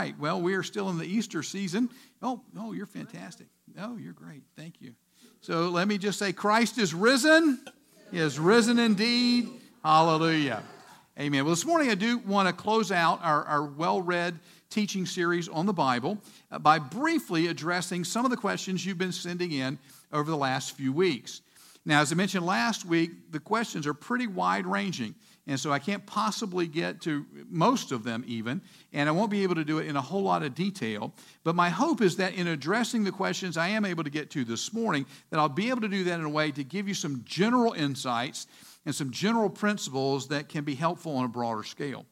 right. Well, we are still in the Easter season. Oh, oh, you're fantastic. Oh, you're great. Thank you. So let me just say Christ is risen. He is risen indeed. Hallelujah. Amen. Well, this morning I do want to close out our, our well read teaching series on the Bible uh, by briefly addressing some of the questions you've been sending in over the last few weeks. Now, as I mentioned last week, the questions are pretty wide ranging. And so I can't possibly get to most of them, even, and I won't be able to do it in a whole lot of detail. But my hope is that in addressing the questions I am able to get to this morning, that I'll be able to do that in a way to give you some general insights and some general principles that can be helpful on a broader scale.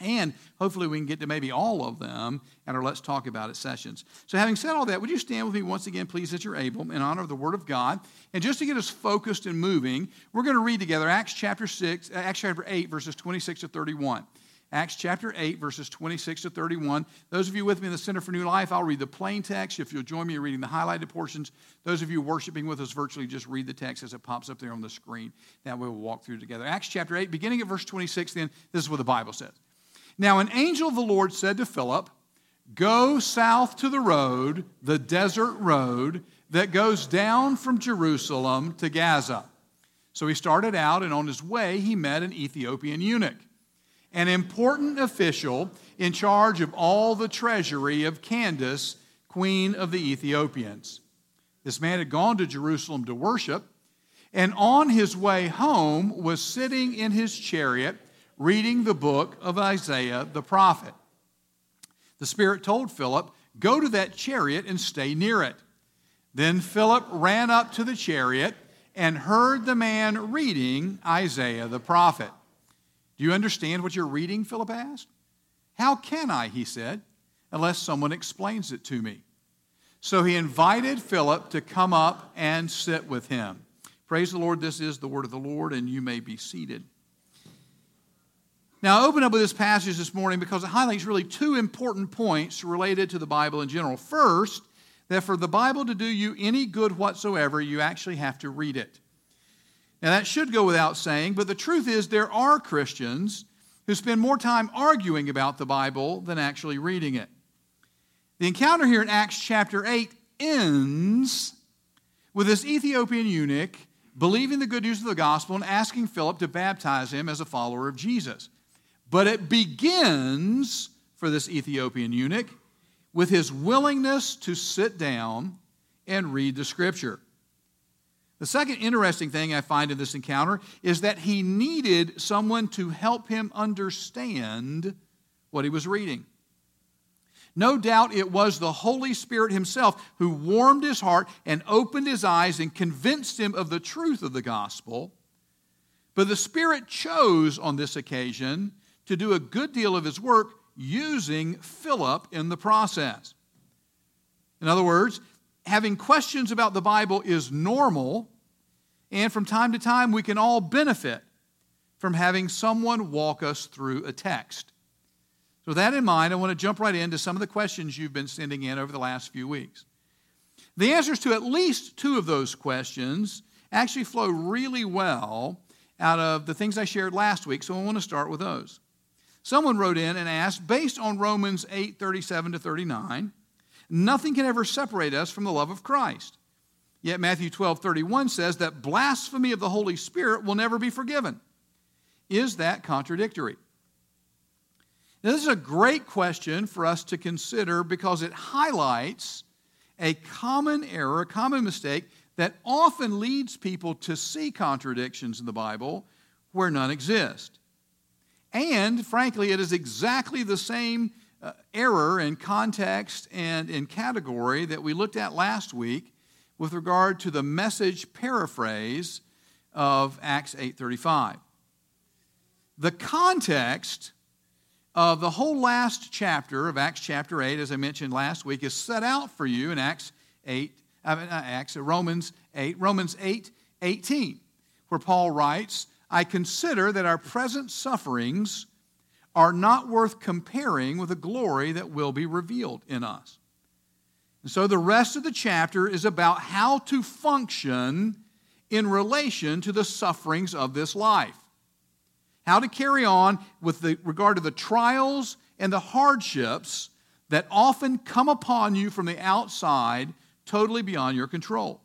And hopefully, we can get to maybe all of them at our Let's Talk About It sessions. So, having said all that, would you stand with me once again, please, as you're able, in honor of the Word of God? And just to get us focused and moving, we're going to read together Acts chapter 6, uh, Acts chapter 8, verses 26 to 31. Acts chapter 8, verses 26 to 31. Those of you with me in the Center for New Life, I'll read the plain text. If you'll join me in reading the highlighted portions, those of you worshiping with us virtually, just read the text as it pops up there on the screen. That way we'll walk through together. Acts chapter 8, beginning at verse 26, then, this is what the Bible says. Now, an angel of the Lord said to Philip, Go south to the road, the desert road that goes down from Jerusalem to Gaza. So he started out, and on his way, he met an Ethiopian eunuch, an important official in charge of all the treasury of Candace, queen of the Ethiopians. This man had gone to Jerusalem to worship, and on his way home was sitting in his chariot reading the book of Isaiah the prophet. The Spirit told Philip, Go to that chariot and stay near it. Then Philip ran up to the chariot and heard the man reading Isaiah the prophet. Do you understand what you're reading? Philip asked. How can I, he said, unless someone explains it to me? So he invited Philip to come up and sit with him. Praise the Lord, this is the word of the Lord, and you may be seated. Now, I open up with this passage this morning because it highlights really two important points related to the Bible in general. First, that for the Bible to do you any good whatsoever, you actually have to read it. Now, that should go without saying, but the truth is, there are Christians who spend more time arguing about the Bible than actually reading it. The encounter here in Acts chapter 8 ends with this Ethiopian eunuch believing the good news of the gospel and asking Philip to baptize him as a follower of Jesus. But it begins for this Ethiopian eunuch with his willingness to sit down and read the scripture. The second interesting thing I find in this encounter is that he needed someone to help him understand what he was reading. No doubt it was the Holy Spirit Himself who warmed his heart and opened his eyes and convinced him of the truth of the gospel. But the Spirit chose on this occasion to do a good deal of his work using Philip in the process. In other words, having questions about the Bible is normal, and from time to time we can all benefit from having someone walk us through a text. So, with that in mind, I want to jump right into some of the questions you've been sending in over the last few weeks. The answers to at least two of those questions actually flow really well out of the things I shared last week, so I want to start with those. Someone wrote in and asked, based on Romans 8 37 to 39, nothing can ever separate us from the love of Christ. Yet Matthew 12 31 says that blasphemy of the Holy Spirit will never be forgiven. Is that contradictory? Now, this is a great question for us to consider because it highlights a common error, a common mistake that often leads people to see contradictions in the Bible where none exist. And frankly, it is exactly the same uh, error in context and in category that we looked at last week with regard to the message paraphrase of Acts 8:35. The context of the whole last chapter of Acts chapter 8 as I mentioned last week is set out for you in Acts 8 I mean, Acts uh, Romans 8 Romans 8 18 where Paul writes I consider that our present sufferings are not worth comparing with the glory that will be revealed in us. And so the rest of the chapter is about how to function in relation to the sufferings of this life. How to carry on with the, regard to the trials and the hardships that often come upon you from the outside, totally beyond your control.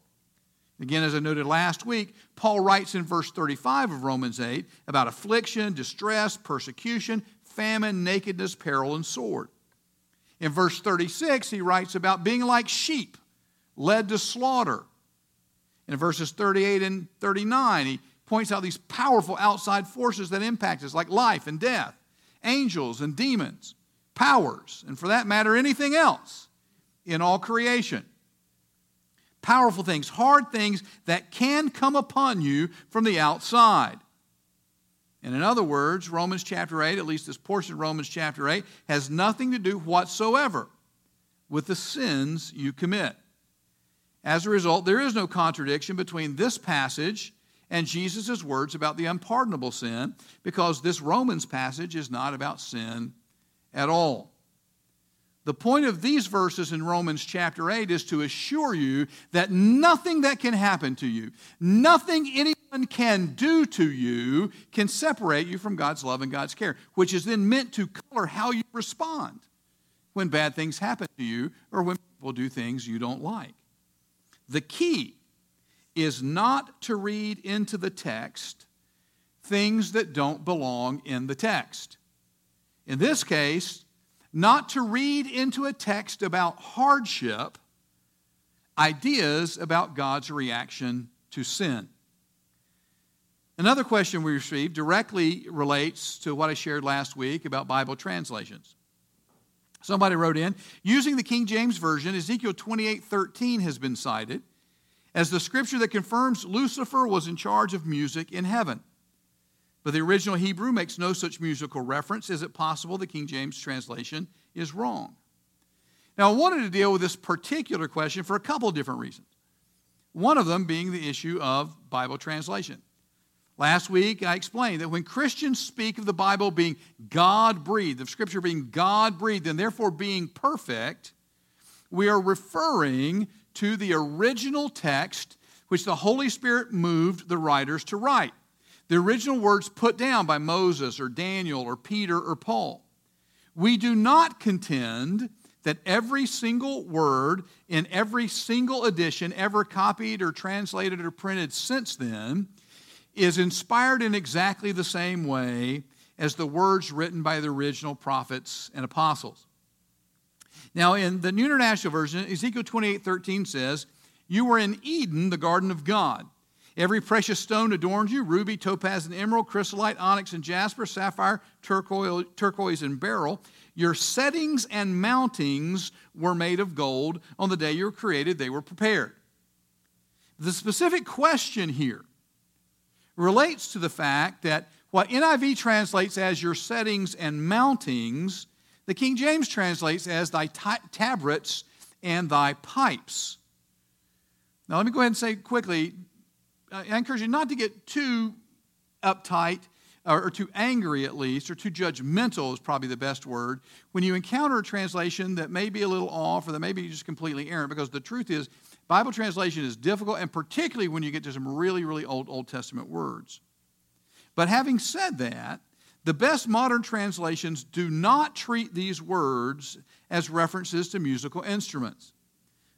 Again, as I noted last week, Paul writes in verse 35 of Romans 8 about affliction, distress, persecution, famine, nakedness, peril, and sword. In verse 36, he writes about being like sheep led to slaughter. In verses 38 and 39, he points out these powerful outside forces that impact us, like life and death, angels and demons, powers, and for that matter, anything else in all creation. Powerful things, hard things that can come upon you from the outside. And in other words, Romans chapter 8, at least this portion of Romans chapter 8, has nothing to do whatsoever with the sins you commit. As a result, there is no contradiction between this passage and Jesus' words about the unpardonable sin because this Romans passage is not about sin at all. The point of these verses in Romans chapter 8 is to assure you that nothing that can happen to you, nothing anyone can do to you, can separate you from God's love and God's care, which is then meant to color how you respond when bad things happen to you or when people do things you don't like. The key is not to read into the text things that don't belong in the text. In this case, not to read into a text about hardship ideas about God's reaction to sin. Another question we received directly relates to what I shared last week about Bible translations. Somebody wrote in, using the King James Version, Ezekiel 28 13 has been cited as the scripture that confirms Lucifer was in charge of music in heaven. But the original Hebrew makes no such musical reference. Is it possible the King James translation is wrong? Now, I wanted to deal with this particular question for a couple of different reasons. One of them being the issue of Bible translation. Last week, I explained that when Christians speak of the Bible being God breathed, of Scripture being God breathed, and therefore being perfect, we are referring to the original text which the Holy Spirit moved the writers to write the original words put down by Moses or Daniel or Peter or Paul. We do not contend that every single word in every single edition ever copied or translated or printed since then is inspired in exactly the same way as the words written by the original prophets and apostles. Now, in the New International Version, Ezekiel 28 13 says, You were in Eden, the garden of God. Every precious stone adorns you ruby, topaz, and emerald, chrysolite, onyx, and jasper, sapphire, turquoise, and beryl. Your settings and mountings were made of gold. On the day you were created, they were prepared. The specific question here relates to the fact that what NIV translates as your settings and mountings, the King James translates as thy tabrets and thy pipes. Now, let me go ahead and say quickly I encourage you not to get too uptight or, too angry at least, or too judgmental is probably the best word, when you encounter a translation that may be a little off or that may be just completely errant, because the truth is, Bible translation is difficult, and particularly when you get to some really, really old Old Testament words. But having said that, the best modern translations do not treat these words as references to musical instruments,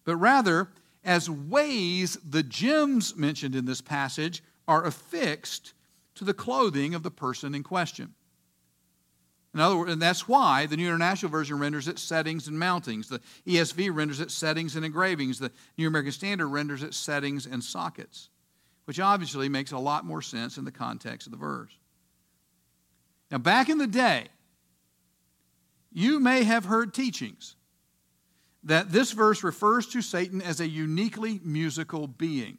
but rather as ways the gems mentioned in this passage are affixed to the clothing of the person in question. In other words, and that's why the New International Version renders it settings and mountings. The ESV renders it settings and engravings. The New American Standard renders it settings and sockets, which obviously makes a lot more sense in the context of the verse. Now, back in the day, you may have heard teachings that this verse refers to Satan as a uniquely musical being.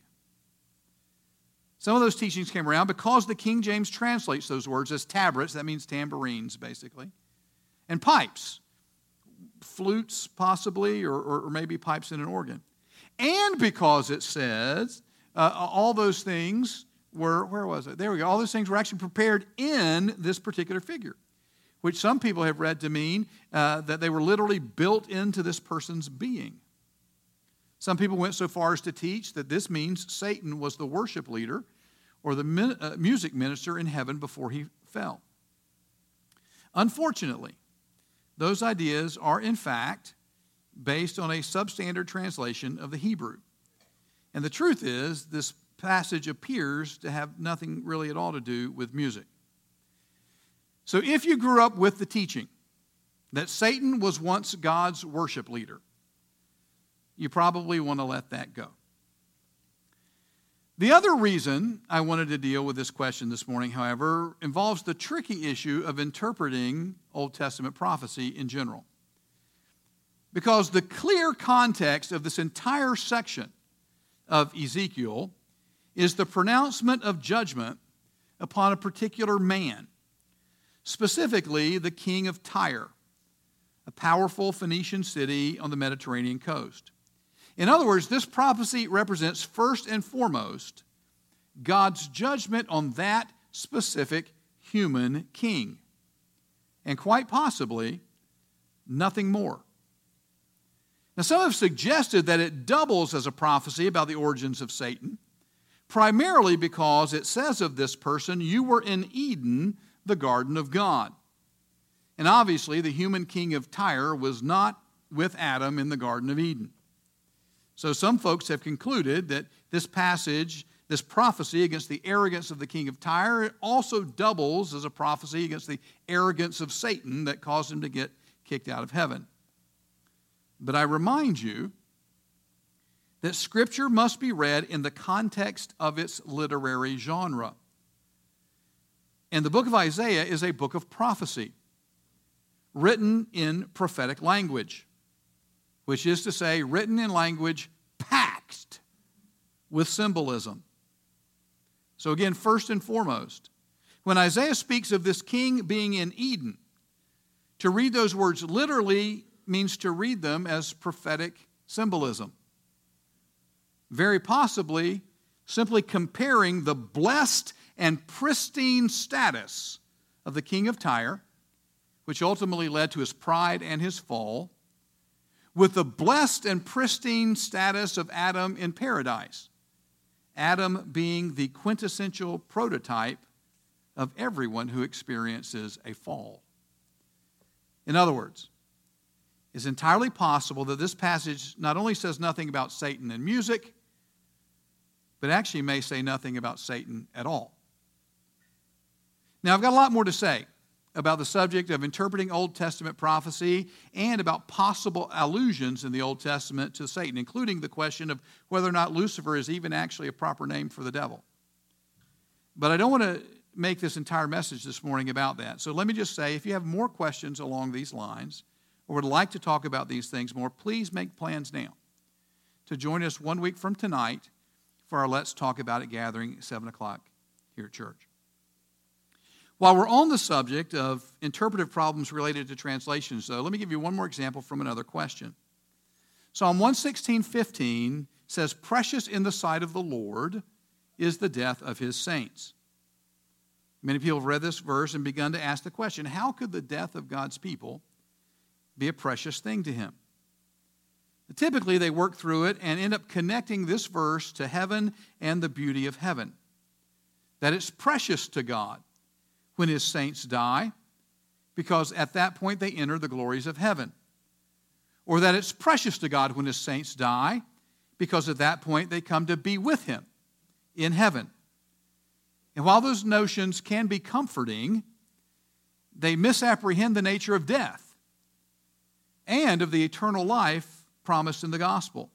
Some of those teachings came around because the King James translates those words as tabrets, that means tambourines, basically, and pipes, flutes, possibly, or, or maybe pipes in an organ. And because it says uh, all those things were, where was it? There we go. All those things were actually prepared in this particular figure which some people have read to mean uh, that they were literally built into this person's being. Some people went so far as to teach that this means Satan was the worship leader or the min- uh, music minister in heaven before he fell. Unfortunately, those ideas are, in fact, based on a substandard translation of the Hebrew. And the truth is, this passage appears to have nothing really at all to do with music. So if you grew up with the teaching that Satan was once God's worship leader, you probably want to let that go. The other reason I wanted to deal with this question this morning, however, involves the tricky issue of interpreting Old Testament prophecy in general. Because the clear context of this entire section of Ezekiel is the pronouncement of judgment upon a particular man, specifically the king of Tyre, a powerful Phoenician city on the Mediterranean coast. In other words, this prophecy represents first and foremost God's judgment on that specific human king, and quite possibly nothing more. Now, some have suggested that it doubles as a prophecy about the origins of Satan, primarily because it says of this person, You were in Eden, the garden of God. And obviously, the human king of Tyre was not with Adam in the Garden of Eden. So, some folks have concluded that this passage, this prophecy against the arrogance of the king of Tyre, also doubles as a prophecy against the arrogance of Satan that caused him to get kicked out of heaven. But I remind you that Scripture must be read in the context of its literary genre. And the book of Isaiah is a book of prophecy, written in prophetic language, which is to say, written in language packed with symbolism. So, again, first and foremost, when Isaiah speaks of this king being in Eden, to read those words literally means to read them as prophetic symbolism. Very possibly, simply comparing the blessed and pristine status of the king of Tyre, which ultimately led to his pride and his fall, with the blessed and pristine status of Adam in paradise. Adam being the quintessential prototype of everyone who experiences a fall. In other words, it's entirely possible that this passage not only says nothing about Satan and music, but actually may say nothing about Satan at all. Now, I've got a lot more to say about the subject of interpreting Old Testament prophecy and about possible allusions in the Old Testament to Satan, including the question of whether or not Lucifer is even actually a proper name for the devil. But I don't want to make this entire message this morning about that. So let me just say if you have more questions along these lines, or would like to talk about these things more, please make plans now to join us one week from tonight for our Let's Talk About It gathering at 7 o'clock here at church. While we're on the subject of interpretive problems related to translations, though, let me give you one more example from another question. Psalm 116, 15 says, Precious in the sight of the Lord is the death of his saints. Many people have read this verse and begun to ask the question how could the death of God's people be a precious thing to him. Typically, they work through it and end up connecting this verse to heaven and the beauty of heaven. That it's precious to God when his saints die, because at that point they enter the glories of heaven. Or that it's precious to God when his saints die, because at that point they come to be with him in heaven. And while those notions can be comforting, they misapprehend the nature of death and of the eternal life promised in the gospel.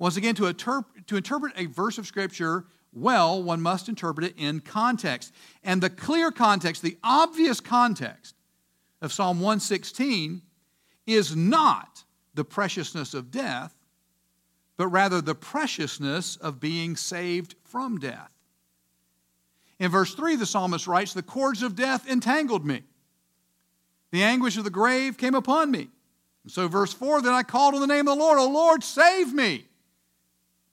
Once again, to, interp- to interpret a verse of Scripture well, one must interpret it in context. And the clear context, the obvious context of Psalm 116 is not the preciousness of death, but rather the preciousness of being saved from death. In verse 3, the psalmist writes, The cords of death entangled me. The anguish of the grave came upon me. And so, verse 4 Then I called on the name of the Lord, O Lord, save me.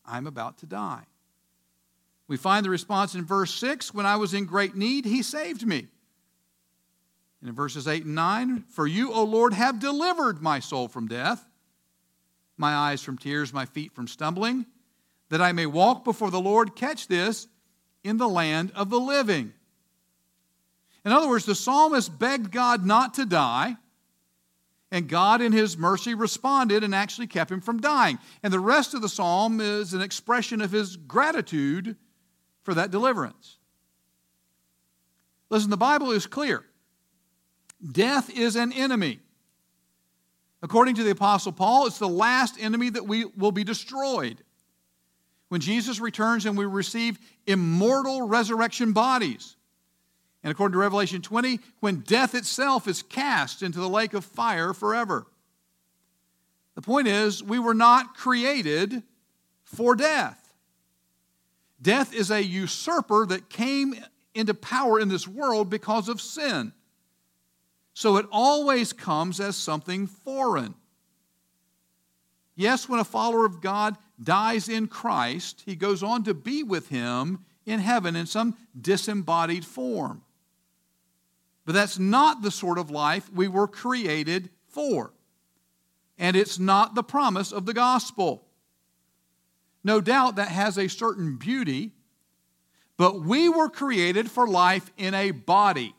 I'm about to die. We find the response in verse 6 When I was in great need, he saved me. And in verses 8 and 9, For you, O Lord, have delivered my soul from death, my eyes from tears, my feet from stumbling, that I may walk before the Lord, catch this, in the land of the living. In other words, the psalmist begged God not to die And God, in His mercy, responded and actually kept him from dying. And the rest of the psalm is an expression of His gratitude for that deliverance. Listen, the Bible is clear death is an enemy. According to the Apostle Paul, it's the last enemy that we will be destroyed. When Jesus returns and we receive immortal resurrection bodies. And according to Revelation 20, when death itself is cast into the lake of fire forever. The point is, we were not created for death. Death is a usurper that came into power in this world because of sin. So it always comes as something foreign. Yes, when a follower of God dies in Christ, he goes on to be with him in heaven in some disembodied form. But that's not the sort of life we were created for. And it's not the promise of the gospel. No doubt that has a certain beauty, but we were created for life in a body,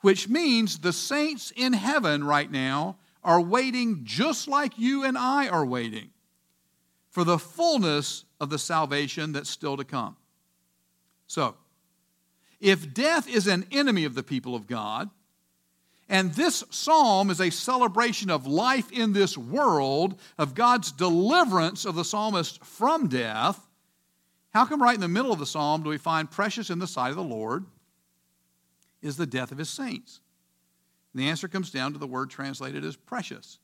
which means the saints in heaven right now are waiting just like you and I are waiting for the fullness of the salvation that's still to come. So, if death is an enemy of the people of God, and this psalm is a celebration of life in this world, of God's deliverance of the psalmist from death. How come right in the middle of the psalm do we find precious in the sight of the Lord is the death of his saints? And the answer comes down to the word translated as precious.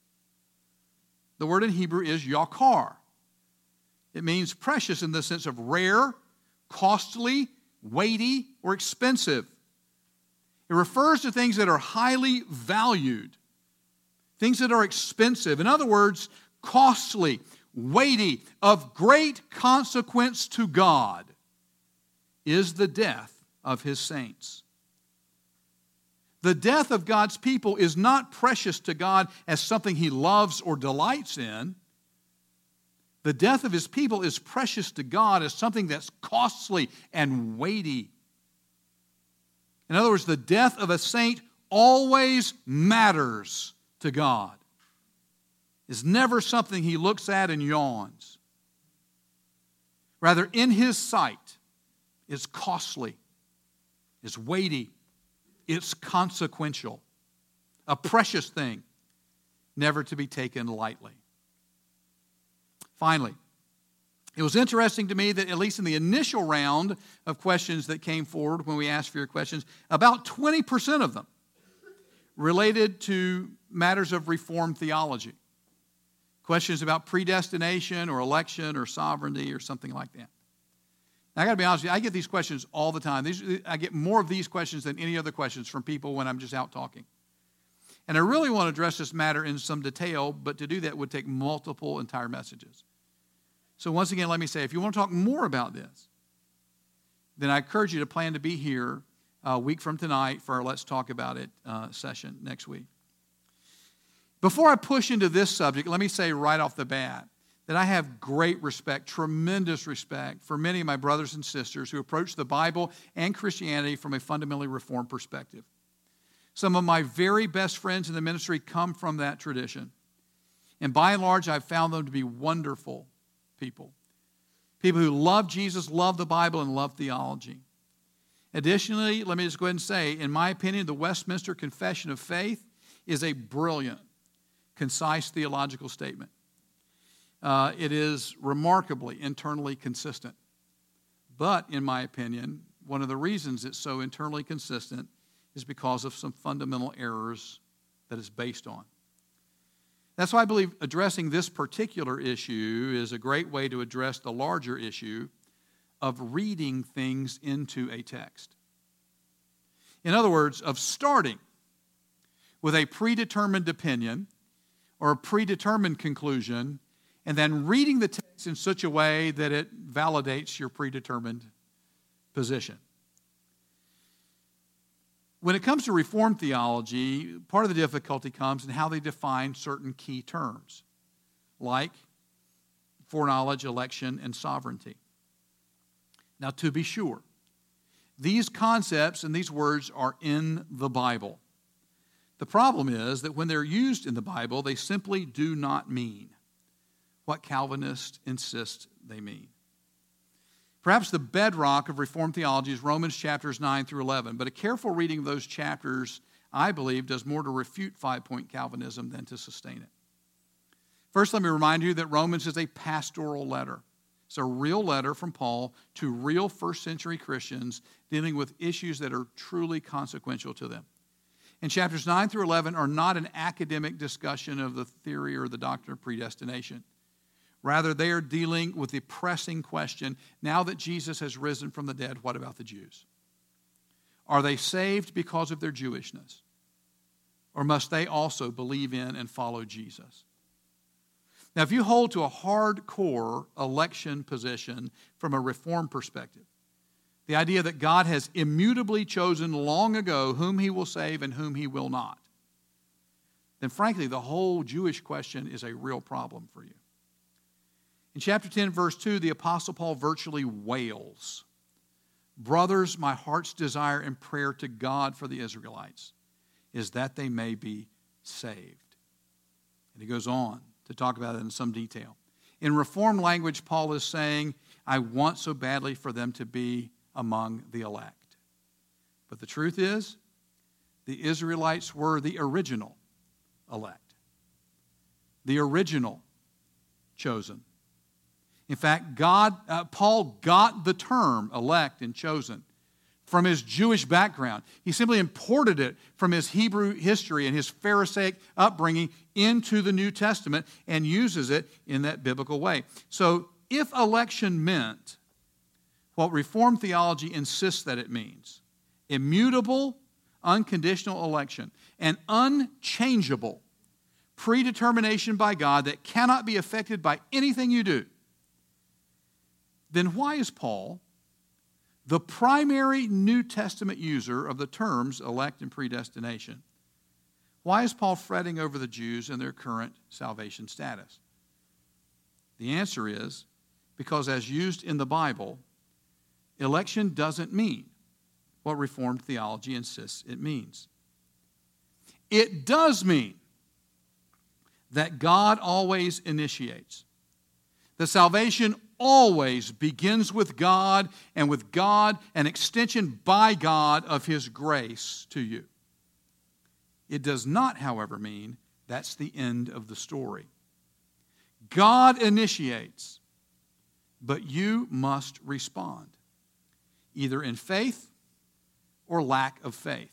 The word in Hebrew is yakar. It means precious in the sense of rare, costly, weighty, or expensive. It refers to things that are highly valued, things that are expensive. In other words, costly, weighty, of great consequence to God is the death of his saints. The death of God's people is not precious to God as something he loves or delights in. The death of his people is precious to God as something that's costly and weighty in other words, the death of a saint always matters to God. Is never something he looks at and yawns. Rather, in his sight, it's costly, it's weighty, it's consequential, a precious thing, never to be taken lightly. Finally, it was interesting to me that, at least in the initial round of questions that came forward when we asked for your questions, about 20% of them related to matters of Reformed theology. Questions about predestination or election or sovereignty or something like that. Now, I got to be honest with you, I get these questions all the time. These, I get more of these questions than any other questions from people when I'm just out talking. And I really want to address this matter in some detail, but to do that would take multiple entire messages. So, once again, let me say if you want to talk more about this, then I encourage you to plan to be here a week from tonight for our Let's Talk About It uh, session next week. Before I push into this subject, let me say right off the bat that I have great respect, tremendous respect for many of my brothers and sisters who approach the Bible and Christianity from a fundamentally reformed perspective. Some of my very best friends in the ministry come from that tradition. And by and large, I've found them to be wonderful people. People who love Jesus, love the Bible, and love theology. Additionally, let me just go ahead and say, in my opinion, the Westminster Confession of Faith is a brilliant, concise theological statement. Uh, it is remarkably internally consistent. But, in my opinion, one of the reasons it's so internally consistent is because of some fundamental errors that it's based on. That's why I believe addressing this particular issue is a great way to address the larger issue of reading things into a text. In other words, of starting with a predetermined opinion or a predetermined conclusion and then reading the text in such a way that it validates your predetermined position. When it comes to Reformed theology, part of the difficulty comes in how they define certain key terms, like foreknowledge, election, and sovereignty. Now, to be sure, these concepts and these words are in the Bible. The problem is that when they're used in the Bible, they simply do not mean what Calvinists insist they mean. Perhaps the bedrock of Reformed theology is Romans chapters 9 through 11, but a careful reading of those chapters, I believe, does more to refute five point Calvinism than to sustain it. First, let me remind you that Romans is a pastoral letter. It's a real letter from Paul to real first century Christians dealing with issues that are truly consequential to them. And chapters 9 through 11 are not an academic discussion of the theory or the doctrine of predestination. Rather, they are dealing with the pressing question now that Jesus has risen from the dead, what about the Jews? Are they saved because of their Jewishness? Or must they also believe in and follow Jesus? Now, if you hold to a hardcore election position from a reform perspective, the idea that God has immutably chosen long ago whom he will save and whom he will not, then frankly, the whole Jewish question is a real problem for you. In chapter 10, verse 2, the Apostle Paul virtually wails Brothers, my heart's desire and prayer to God for the Israelites is that they may be saved. And he goes on to talk about it in some detail. In Reformed language, Paul is saying, I want so badly for them to be among the elect. But the truth is, the Israelites were the original elect, the original chosen. In fact, God, uh, Paul got the term elect and chosen from his Jewish background. He simply imported it from his Hebrew history and his Pharisaic upbringing into the New Testament and uses it in that biblical way. So, if election meant what Reformed theology insists that it means immutable, unconditional election, and unchangeable predetermination by God that cannot be affected by anything you do then why is Paul, the primary New Testament user of the terms elect and predestination, why is Paul fretting over the Jews and their current salvation status? The answer is because, as used in the Bible, election doesn't mean what Reformed theology insists it means. It does mean that God always initiates. The salvation always begins with God and with God, an extension by God of His grace to you. It does not, however, mean that's the end of the story. God initiates, but you must respond, either in faith or lack of faith,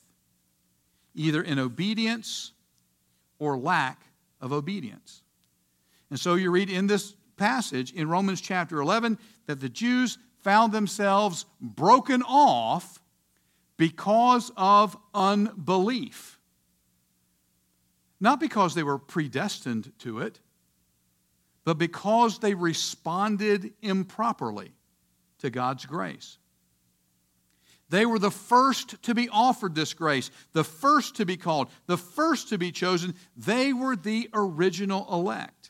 either in obedience or lack of obedience. And so you read in this passage in Romans chapter 11 that the Jews found themselves broken off because of unbelief. Not because they were predestined to it, but because they responded improperly to God's grace. They were the first to be offered this grace, the first to be called, the first to be chosen. They were the original elect.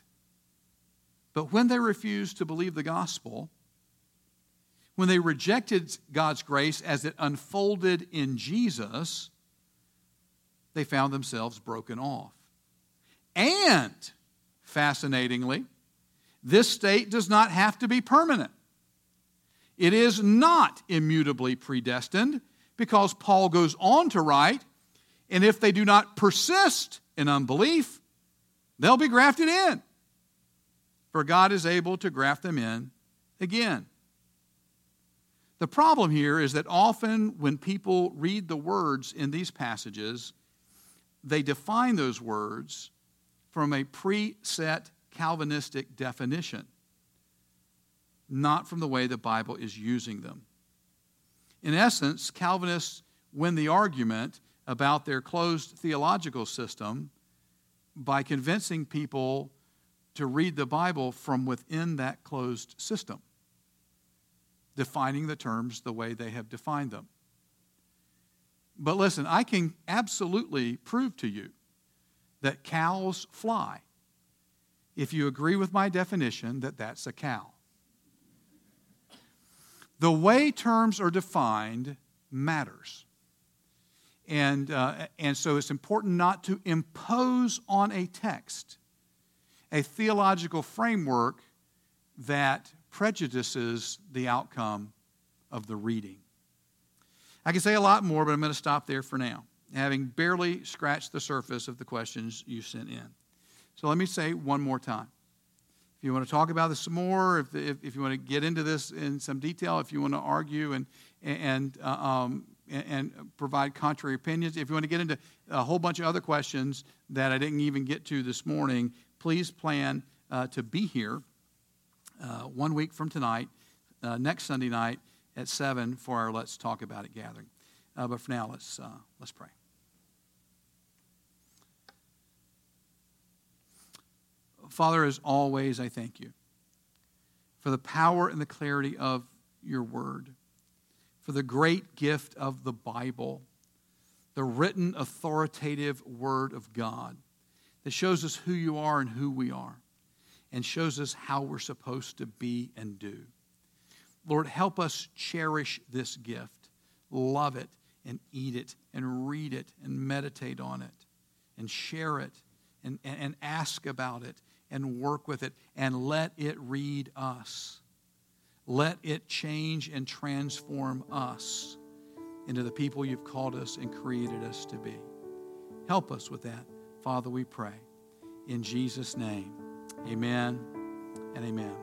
But when they refused to believe the gospel, when they rejected God's grace as it unfolded in Jesus, they found themselves broken off. And, fascinatingly, this state does not have to be permanent. It is not immutably predestined because Paul goes on to write, and if they do not persist in unbelief, they'll be grafted in for God is able to graft them in again. The problem here is that often when people read the words in these passages, they define those words from a preset Calvinistic definition, not from the way the Bible is using them. In essence, Calvinists win the argument about their closed theological system by convincing people to read the Bible from within that closed system, defining the terms the way they have defined them. But listen, I can absolutely prove to you that cows fly if you agree with my definition that that's a cow. The way terms are defined matters. And, uh, and so it's important not to impose on a text a theological framework that prejudices the outcome of the reading. I can say a lot more, but I'm going to stop there for now, having barely scratched the surface of the questions you sent in. So let me say one more time. If you want to talk about this some more, if, if, if you want to get into this in some detail, if you want to argue and, and, uh, um, and provide contrary opinions, if you want to get into a whole bunch of other questions that I didn't even get to this morning, please plan uh, to be here uh, one week from tonight, uh, next Sunday night at 7 for our Let's Talk About It gathering. Uh, but for now, let's, uh, let's pray. Father, as always, I thank you for the power and the clarity of your word, for the great gift of the Bible, the written authoritative word of God that shows us who you are and who we are, and shows us how we're supposed to be and do. Lord, help us cherish this gift, love it, and eat it, and read it, and meditate on it, and share it, and, and, and ask about it, and work with it, and let it read us. Let it change and transform us into the people you've called us and created us to be. Help us with that, Father, we pray. In Jesus' name, amen and amen.